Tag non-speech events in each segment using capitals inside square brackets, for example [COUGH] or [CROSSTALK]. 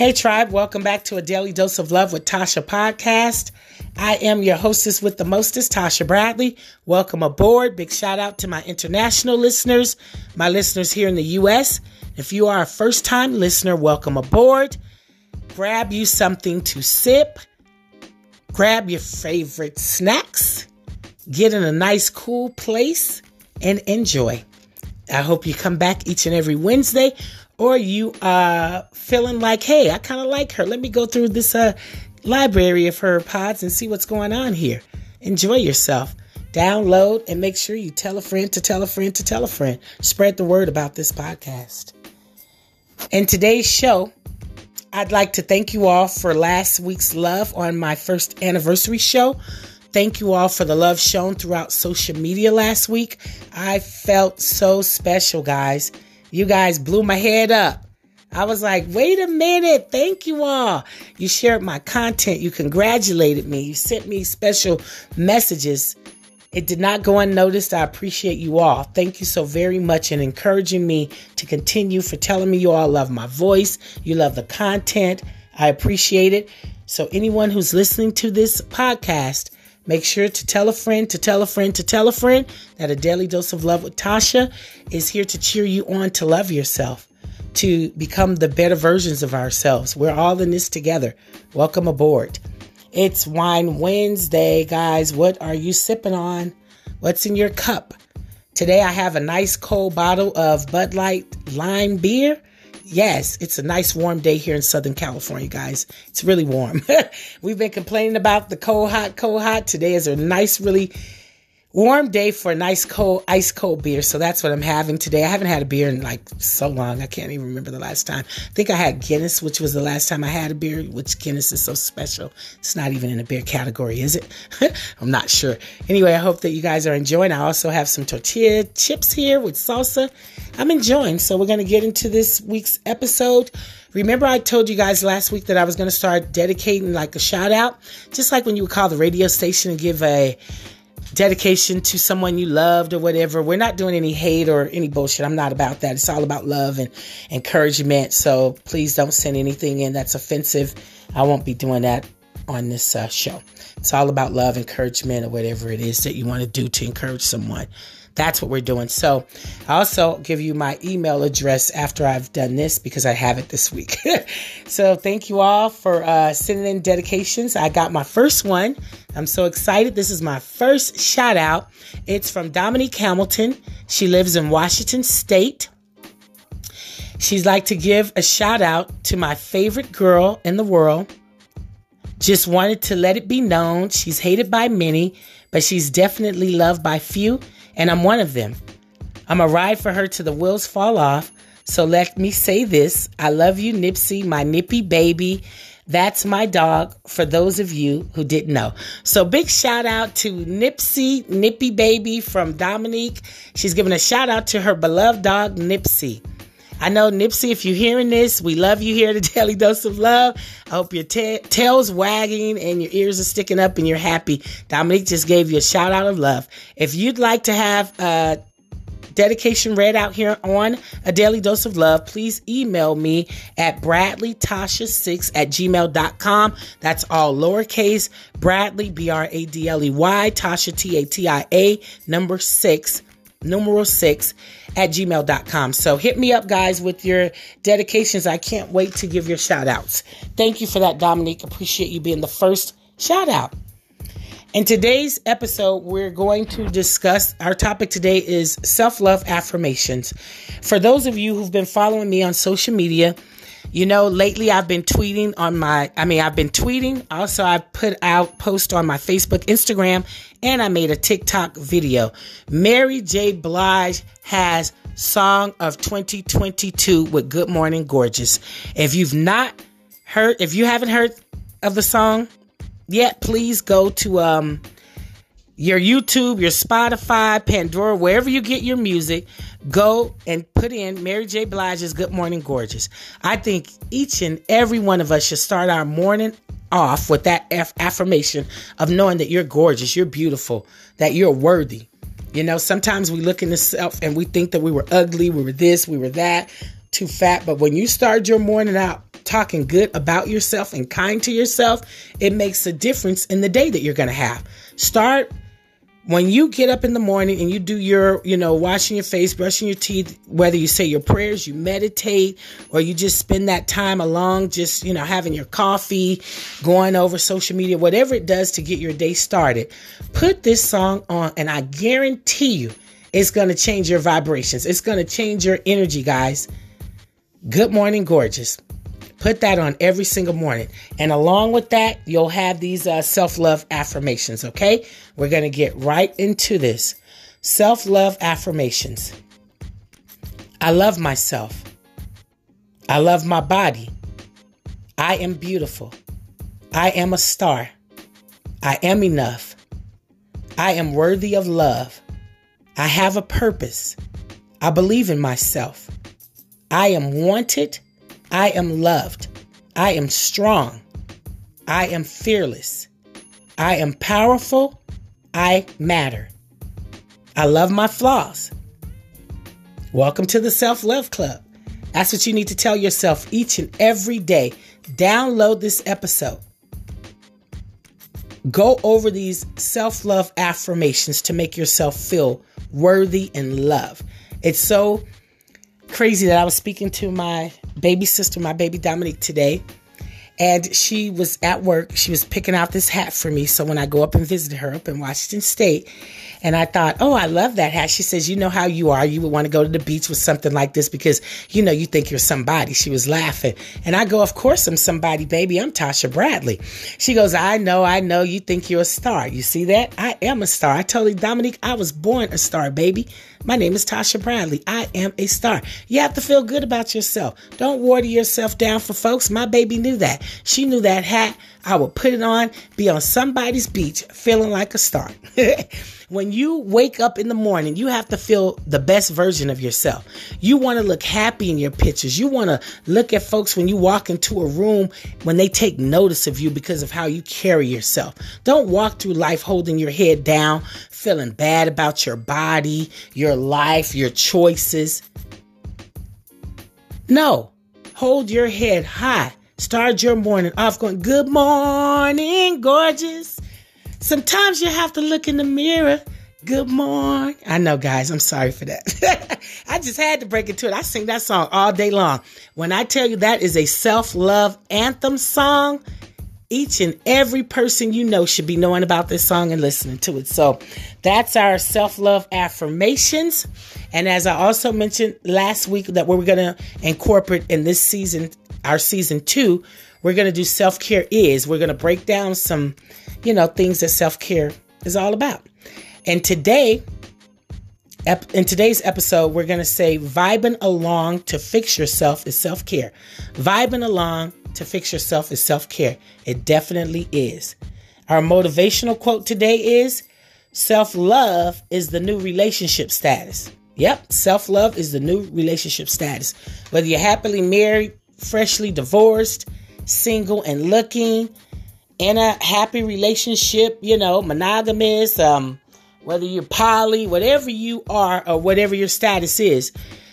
Hey, tribe, welcome back to a daily dose of love with Tatia podcast. I am your hostess with the mostest, Tatia Bradley. Welcome aboard. Big shout out to my international listeners, my listeners here in the U.S. If you are a first time listener, welcome aboard. Grab you something to sip, grab your favorite snacks, get in a nice, cool place, and enjoy. I hope you come back each and every Wednesday or you are feeling like, hey, I kind of like her. Let me go through this uh, library of her pods and see what's going on here. Enjoy yourself. Download and make sure you tell a friend to tell a friend to tell a friend. Spread the word about this podcast. In today's show, I'd like to thank you all for last week's love on my first anniversary show. Thank you all for the love shown throughout social media last week. I felt so special, guys. You guys blew my head up. I was like, wait a minute. Thank you all. You shared my content. You congratulated me. You sent me special messages. It did not go unnoticed. I appreciate you all. Thank you so very much in encouraging me to continue for telling me you all love my voice. You love the content. I appreciate it. So anyone who's listening to this podcast, Make sure to tell a friend, to tell a friend, to tell a friend that a daily dose of love with Tatia is here to cheer you on to love yourself, to become the better versions of ourselves. We're all in this together. Welcome aboard. It's Wine Wednesday, guys. What are you sipping on? What's in your cup? Today I have a nice cold bottle of Bud Light Lime beer Yes, it's a nice warm day here in Southern California, guys. It's really warm. [LAUGHS] We've been complaining about the cold, hot, cold, hot. Today is a nice, really warm day for a nice cold ice cold beer. So that's what i'm having today. I haven't had a beer in like so long. I can't even remember the last time. I think i had guinness which was the last time i had a beer which guinness is so special. It's not even in a beer category is it? [LAUGHS] I'm not sure. Anyway i hope that you guys are enjoying. I also have some tortilla chips here with salsa. I'm enjoying. So we're going to get into this week's episode. Remember, I told you guys last week that I was going to start dedicating like a shout out, just like when you would call the radio station and give a dedication to someone you loved or whatever. We're not doing any hate or any bullshit. I'm not about that. It's all about love and encouragement. So please don't send anything in that's offensive. I won't be doing that on this uh, show. It's all about love, encouragement, or whatever it is that you want to do to encourage someone. That's what we're doing. So I also give you my email address after I've done this because I have it this week. [LAUGHS] so thank you all for uh, sending in dedications. I got my first one. I'm so excited. This is my first shout out. It's from Dominique Hamilton. She lives in Washington State. She'd like to give a shout out to my favorite girl in the world. Just wanted to let it be known she's hated by many, but she's definitely loved by few and I'm one of them. I'm a ride for her till the wheels fall off. So let me say this I love you, Nipsey, my nippy baby. That's my dog for those of you who didn't know. So big shout out to Nipsey, Nippy Baby from Dominique. She's giving a shout out to her beloved dog, Nipsey. I know, Nipsey, if you're hearing this, we love you here at the [LAUGHS] Daily Dose of Love. I hope your ta- tail's wagging and your ears are sticking up and you're happy. Dominique just gave you a shout out of love. If you'd like to have a dedication read out here on a daily dose of love, please email me at bradleytatia6 at gmail.com. That's all lowercase Bradley, B R A D L E Y, Tatia, T A T I A, number six numeral six at gmail.com. So hit me up, guys, with your dedications. I can't wait to give your shout outs. Thank you for that, Dominique. Appreciate you being the first shout out. In today's episode, we're going to discuss our topic today is self love affirmations. For those of you who've been following me on social media, you know, lately I've been tweeting on my, I mean, I've been tweeting. Also, I put out post on my Facebook, Instagram, and I made a TikTok video. Mary J. Blige has Song of 2022 with Good Morning Gorgeous. If you've not heard, if you haven't heard of the song yet, please go to, um, your YouTube, your Spotify, Pandora, wherever you get your music, go and put in Mary J. Blige's Good Morning Gorgeous. I think each and every one of us should start our morning off with that aff- affirmation of knowing that you're gorgeous, you're beautiful, that you're worthy. You know, sometimes we look in the self and we think that we were ugly, we were this, we were that, too fat. But when you start your morning out talking good about yourself and kind to yourself, it makes a difference in the day that you're going to have. Start when you get up in the morning and you do your, you know, washing your face, brushing your teeth, whether you say your prayers, you meditate, or you just spend that time along, just, you know, having your coffee, going over social media, whatever it does to get your day started, put this song on and I guarantee you it's going to change your vibrations. It's going to change your energy, guys. Good morning, gorgeous. Put that on every single morning. And along with that, you'll have these uh, self love affirmations, okay? We're going to get right into this. Self love affirmations. I love myself. I love my body. I am beautiful. I am a star. I am enough. I am worthy of love. I have a purpose. I believe in myself. I am wanted. I am loved. I am strong. I am fearless. I am powerful. I matter. I love my flaws. Welcome to the Self Love Club. That's what you need to tell yourself each and every day. Download this episode. Go over these self love affirmations to make yourself feel worthy and loved. It's so crazy that I was speaking to my baby sister, my baby Dominique, today. And she was at work. She was picking out this hat for me. So when I go up and visit her up in Washington State, and I thought, oh, I love that hat. She says, you know how you are. You would want to go to the beach with something like this because, you know, you think you're somebody. She was laughing. And I go, of course I'm somebody, baby. I'm Tatia Bradley. She goes, I know, I know. You think you're a star. You see that? I am a star. I told you, Dominique, I was born a star, baby. My name is Tatia Bradley. I am a star. You have to feel good about yourself. Don't water yourself down for folks. My baby knew that. She knew that hat. I would put it on, be on somebody's beach, feeling like a star. [LAUGHS] when you wake up in the morning, you have to feel the best version of yourself. You want to look happy in your pictures. You want to look at folks when you walk into a room when they take notice of you because of how you carry yourself. Don't walk through life holding your head down, feeling bad about your body, your life, your choices. No, hold your head high. Start your morning off going, Good morning, gorgeous. Sometimes you have to look in the mirror. Good morning. I know, guys. I'm sorry for that. [LAUGHS] I just had to break into it. I sing that song all day long. When I tell you that is a self love anthem song, each and every person you know should be knowing about this song and listening to it. So that's our self love affirmations. And as I also mentioned last week, that we're going to incorporate in this season, our season two, we're going to do self care is. We're going to break down some you know, things that self care is all about. And today, in today's episode, we're going to say vibing along to fix yourself is self care. Vibing along to fix yourself is self care. It definitely is. Our motivational quote today is self love is the new relationship status. Yep, self love is the new relationship status. Whether you're happily married, freshly divorced, single and looking, in a happy relationship, you know, monogamous, um, whether you're poly, whatever you are, or whatever your status is,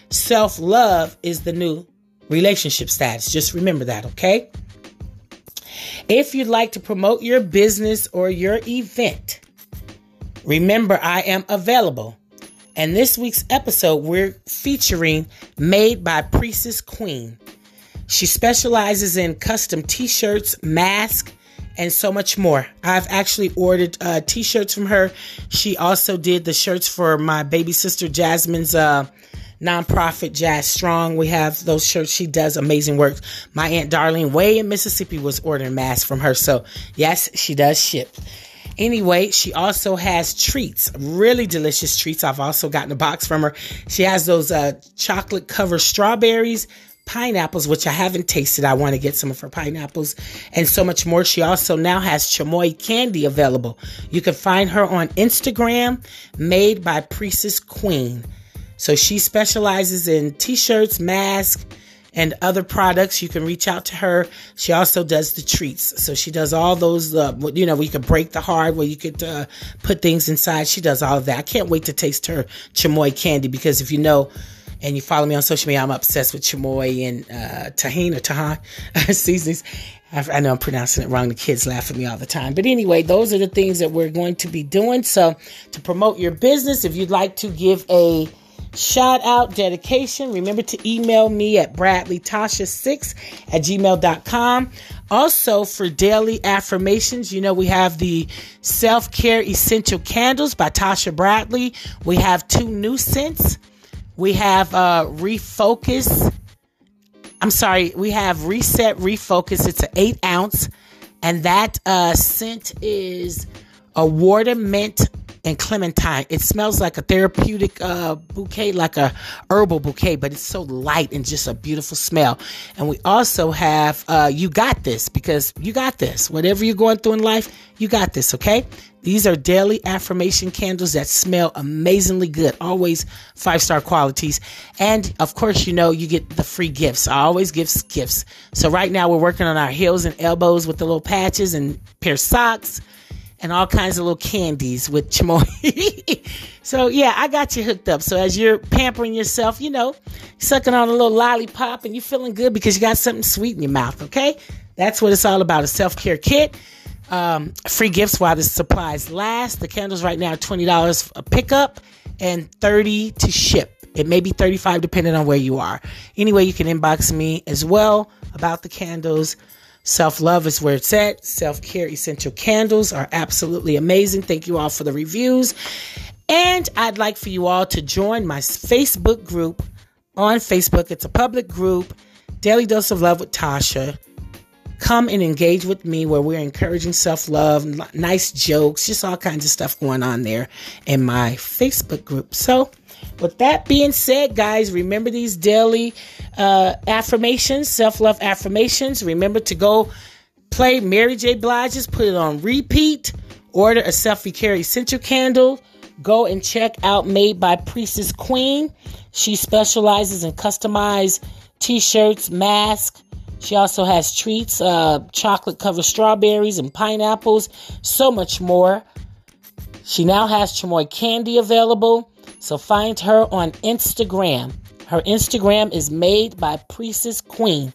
self love is the new relationship status. Just remember that, okay? If you'd like to promote your business or your event, remember I am available. And this week's episode, we're featuring Made by Priestess Queen. She specializes in custom t shirts, masks, and so much more. I've actually ordered uh, t shirts from her. She also did the shirts for my baby sister Jasmine's uh, nonprofit Jazz Strong. We have those shirts. She does amazing work. My Aunt Darlene, way in Mississippi, was ordering masks from her. So, yes, she does ship. Anyway, she also has treats, really delicious treats. I've also gotten a box from her. She has those uh, chocolate covered strawberries pineapples, which I haven't tasted. I want to get some of her pineapples and so much more. She also now has chamoy candy available. You can find her on Instagram, made by Priestess Queen. So she specializes in t shirts, masks, and other products. You can reach out to her. She also does the treats. So she does all those, uh, you know, we could break the heart where you could uh, put things inside. She does all of that. I can't wait to taste her chamoy candy because if you know, and you follow me on social media, I'm obsessed with chamoy and uh, tahine or tahan. [LAUGHS] I know I'm pronouncing it wrong. The kids laugh at me all the time. But anyway, those are the things that we're going to be doing. So, to promote your business, if you'd like to give a shout out dedication, remember to email me at bradleytatia6 at gmail.com. Also, for daily affirmations, you know, we have the self care essential candles by Tatia Bradley. We have two new scents. We have uh, refocus I'm sorry, we have Reset Refocus. It's an eight ounce, and that uh, scent is a water mint and clementine. It smells like a therapeutic uh, bouquet, like a herbal bouquet, but it's so light and just a beautiful smell. And we also have uh, You Got This because you got this. Whatever you're going through in life, you got this, okay? These are daily affirmation candles that smell amazingly good, always five star qualities. And of course, you know, you get the free gifts. I always give gifts. So right now, we're working on our heels and elbows with the little patches and pair socks and all kinds of little candies with chamoy. [LAUGHS] so yeah, I got you hooked up. So as you're pampering yourself, you know, sucking on a little lollipop and you're feeling good because you got something sweet in your mouth. Okay, that's what it's all about. A self care kit. Um, free gifts while the supplies last. The candles right now are twenty dollars a pickup and thirty to ship. It may be thirty five depending on where you are. Anyway, you can inbox me as well about the candles. Self love is where it's at. Self care essential candles are absolutely amazing. Thank you all for the reviews. And I'd like for you all to join my Facebook group on Facebook. It's a public group, Daily Dose of Love with Tatia. Come and engage with me where we're encouraging self love, nice jokes, just all kinds of stuff going on there in my Facebook group. So, with that being said, guys, remember these daily uh, affirmations, self love affirmations. Remember to go play Mary J. Blige's, put it on repeat, order a selfie carry essential candle. Go and check out Made by Priestess Queen. She specializes in customized t shirts, masks. She also has treats, uh, chocolate covered strawberries and pineapples, so much more. She now has chamoy candy available. So find her on Instagram. Her Instagram is made by Priestess Queen.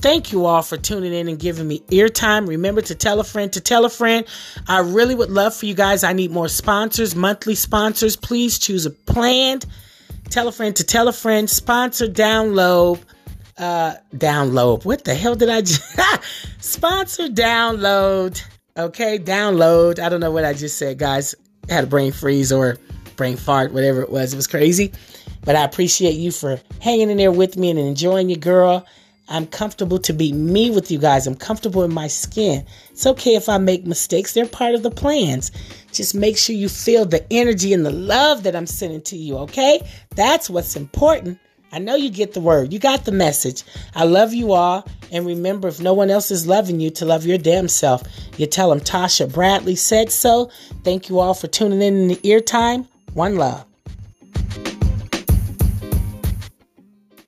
Thank you all for tuning in and giving me ear time. Remember to tell a friend to tell a friend. I really would love for you guys. I need more sponsors, monthly sponsors. Please choose a planned. Tell a friend to tell a friend. Sponsor download. Uh, download. What the hell did I just [LAUGHS] sponsor download? Okay, download. I don't know what I just said, guys. I had a brain freeze or brain fart, whatever it was. It was crazy. But I appreciate you for hanging in there with me and enjoying your girl. I'm comfortable to be me with you guys. I'm comfortable in my skin. It's okay if I make mistakes. They're part of the plans. Just make sure you feel the energy and the love that I'm sending to you, okay? That's what's important. I know you get the word. You got the message. I love you all. And remember, if no one else is loving you, to love your damn self. You tell them Tatia Bradley said so. Thank you all for tuning in in the ear time. One love.